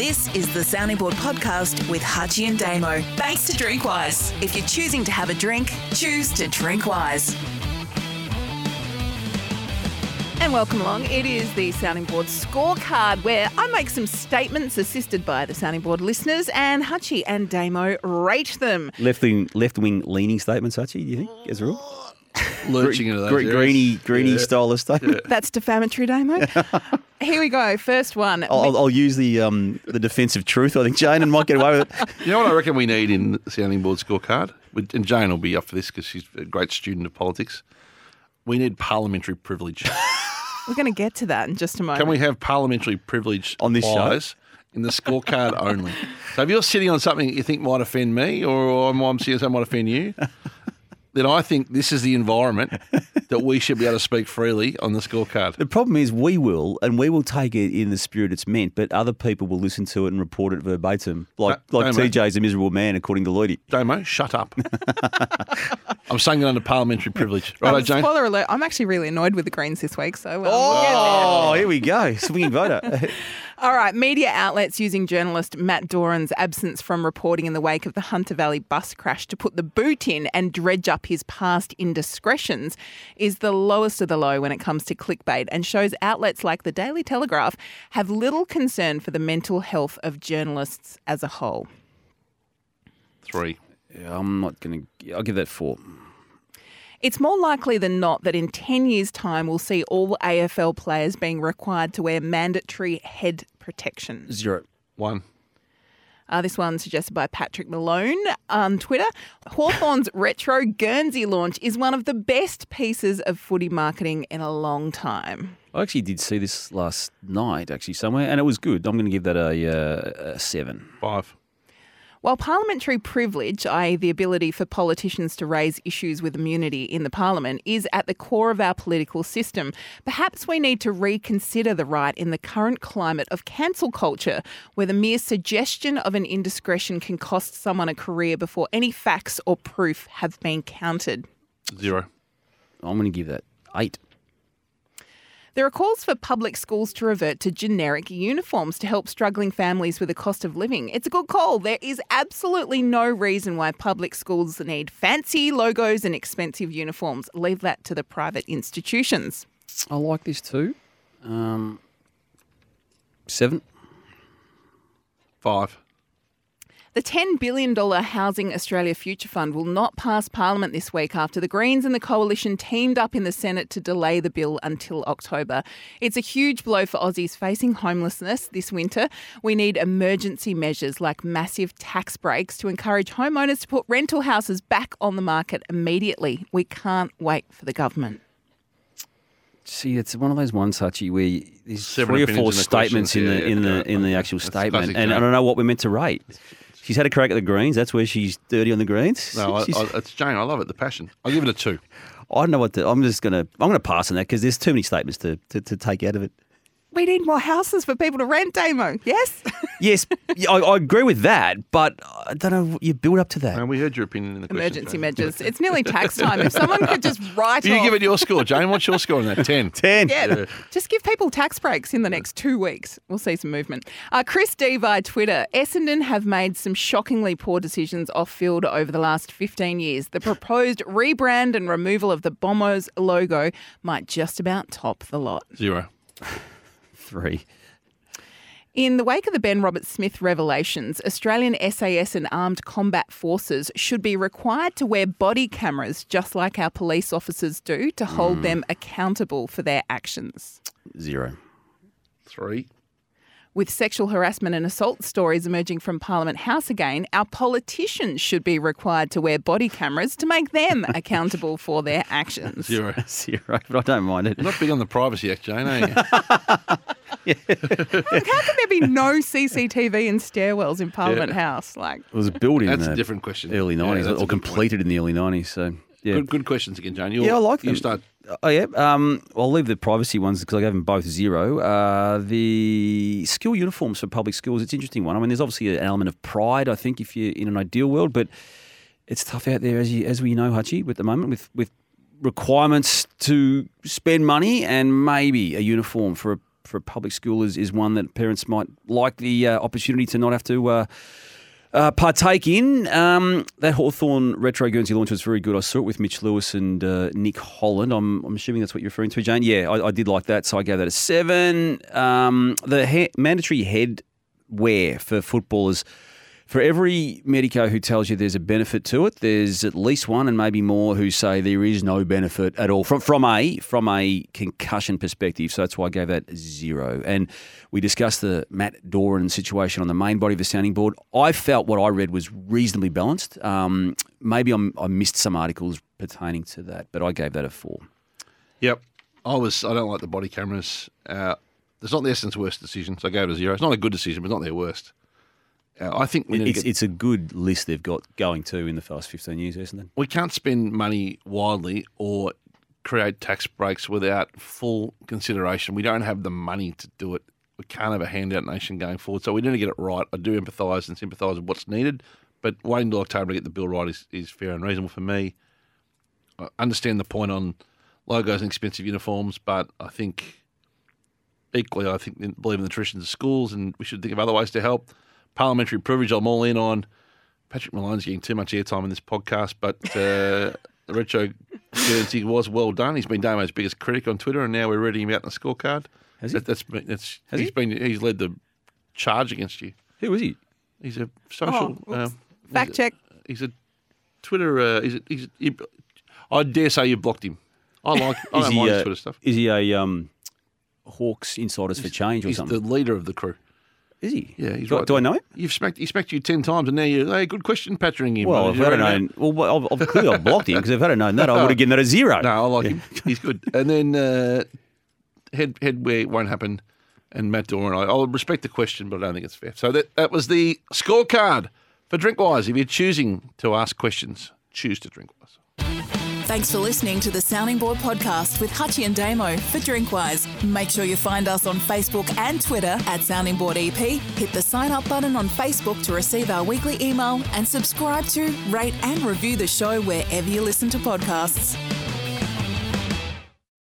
This is the Sounding Board podcast with Hutchie and Damo. Thanks to Drinkwise. If you're choosing to have a drink, choose to drink wise. And welcome along. It is the Sounding Board scorecard where I make some statements assisted by the Sounding Board listeners and Hutchie and Damo rate them. Left wing, left wing leaning statements, actually. Do you think, as a rule? Lurching into those Gre- areas. greeny, greeny Yeah. style of statement. That's defamatory, Damo. Here we go. First one. I'll, I'll- I'll use the um, the defence of truth. I think Jane and might get away with it. You know what I reckon we need in the sounding board scorecard? And Jane will be up for this because she's a great student of politics. We need parliamentary privilege. We're going to get to that in just a moment. Can we have parliamentary privilege On this show? in the scorecard only? So if you're sitting on something that you think might offend me or I'm, I'm sitting something might offend you, then I think this is the environment that we should be able to speak freely on the scorecard. The problem is we will, and we will take it in the spirit it's meant, but other people will listen to it and report it verbatim. Like, No, like no, mate. TJ's a miserable man, according to Lloydie. Damo, shut up. I'm saying it under parliamentary privilege. Right, Um, Jane? Spoiler alert, I'm actually really annoyed with the Greens this week, so um, we'll get there. Oh, here we go. Swinging voter. All right, media outlets using journalist Matt Doran's absence from reporting in the wake of the Hunter Valley bus crash to put the boot in and dredge up his past indiscretions is the lowest of the low when it comes to clickbait and shows outlets like the Daily Telegraph have little concern for the mental health of journalists as a whole. Three. Yeah, I'm not going to. I'll give that four. It's more likely than not that in 10 years' time we'll see all AFL players being required to wear mandatory head protection. Zero. One. Uh, this one suggested by Patrick Malone on Twitter. Hawthorn's retro Guernsey launch is one of the best pieces of footy marketing in a long time. I actually did see this last night, actually, somewhere, and it was good. I'm going to give that a, uh, a seven. Five. While parliamentary privilege, i.e., the ability for politicians to raise issues with immunity in the parliament, is at the core of our political system, perhaps we need to reconsider the right in the current climate of cancel culture, where the mere suggestion of an indiscretion can cost someone a career before any facts or proof have been counted. Zero. I'm going to give that eight. There are calls for public schools to revert to generic uniforms to help struggling families with the cost of living. It's a good call. There is absolutely no reason why public schools need fancy logos and expensive uniforms. Leave that to the private institutions. I like this too. Um, seven. Five. The $10 billion Housing Australia Future Fund will not pass Parliament this week after the Greens and the Coalition teamed up in the Senate to delay the bill until October. It's a huge blow for Aussies facing homelessness this winter. We need emergency measures like massive tax breaks to encourage homeowners to put rental houses back on the market immediately. We can't wait for the government. See, it's one of those ones, Hutchie, where there's Seven three or opinions four in the statements in the in the in the actual statement, and I don't know what we're meant to rate. She's had a crack at the Greens. That's where she's dirty on the Greens. No, I, I, it's Jane. I love it. The passion. I'll give it a two. I don't know what to. I'm just gonna. I'm gonna pass on that because there's too many statements to, to, to take out of it. We need more houses for people to rent, Damo. Yes? Yes, I, I agree with that, but I don't know. You build up to that. And we heard your opinion in the Emergency Jane. measures. It's nearly tax time. If someone could just write You off give it your score, Jane. What's your score on that? Ten. Ten. Yeah, just give people tax breaks in the next two weeks. We'll see some movement. Uh, Chris D via Twitter. Essendon have made some shockingly poor decisions off field over the last 15 years. The proposed rebrand and removal of the Bombers logo might just about top the lot. Zero. Three. In the wake of the Ben Roberts-Smith revelations, Australian SAS and armed combat forces should be required to wear body cameras just like our police officers do to hold mm. them accountable for their actions. Zero. Three. With sexual harassment and assault stories emerging from Parliament House again, our politicians should be required to wear body cameras to make them accountable for their actions. Zero. Zero. But I don't mind it. You're not big on the Privacy Act, Jane, are you? Look, how can there be no CCTV in stairwells in Parliament House? Like, It was built in That's a different question. early 90s that's a or good completed in the early 90s. So, yeah. Good, good questions again, Jane. You'll, Yeah, I like You them. start. Oh yeah. Um, I'll leave the privacy ones because I gave them both zero. Uh, the school uniforms for public schools, it's an interesting one. I mean, there's obviously an element of pride. I think if you're in an ideal world, but it's tough out there as you as we know, Hutchie, at the moment with with requirements to spend money and maybe a uniform for a for a public school is, is one that parents might like the uh, opportunity to not have to. Uh, uh, partake in. Um, that Hawthorn Retro Guernsey launch was very good. I saw it with Mitch Lewis and uh, Nick Holland. I'm, I'm assuming that's what you're referring to, Jane. Yeah, I, I did like that, so I gave that a seven. Um, the he- mandatory head wear for footballers. For every medico who tells you there's a benefit to it, there's at least one and maybe more who say there is no benefit at all from from a from a concussion perspective. So that's why I gave that zero. And we discussed the Matt Doran situation on the main body of the sounding board. I felt what I read was reasonably balanced. Um, maybe I'm, I missed some articles pertaining to that, but I gave that a four. Yep. I was. I don't like the body cameras. Uh, it's not the Essence worst decision, so I gave it a zero. It's not a good decision, but not their worst. Uh, I think we need to It's, get- it's a good list they've got going to in the first 15 years, isn't it? we can't spend money wildly or create tax breaks without full consideration. We don't have the money to do it. We can't have a handout nation going forward. So we need to get it right. I do empathise and sympathise with what's needed, but waiting until October to get the bill right is, is fair and reasonable for me. I understand the point on logos and expensive uniforms, but I think equally, I think believe in the traditions of schools and we should think of other ways to help. Parliamentary privilege, I'm all in on. Patrick Malone's getting too much airtime in this podcast, but uh, Retro Guernsey was well done. He's been Damo's biggest critic on Twitter, and now we're reading him out in the scorecard. Has he? That, that's that's Has he's he? been he's led the charge against you. Who is he? He's a social Oh, um, Fact he's a- check. He's a Twitter. Uh, he's a, he's a, he, I dare say you blocked him. I like I don't he, mind his uh, Twitter stuff. Is he a um, Hawks Insiders for Change or He's something? the leader of the crew. Is he? Yeah, he's do, right do I know him? You've smacked he smacked you ten times, and now you're hey, good question, pattering him. Well, if I'd have write it known, well, I've, I've clearly I've blocked him because if I'd have known that, I would have given that a zero. No, I like him. He's good. And then uh, head head where it won't happen. And Matt Doran, I, I'll respect the question, but I don't think it's fair. So that that was the scorecard for Drinkwise. If you're choosing to ask questions, choose to Drinkwise. Thanks for listening to the Sounding Board podcast with Hutchie and Damo for Drinkwise. Make sure you find us on Facebook and Twitter at Sounding Board EP. Hit the sign up button on Facebook to receive our weekly email and subscribe to, rate, and review the show wherever you listen to podcasts.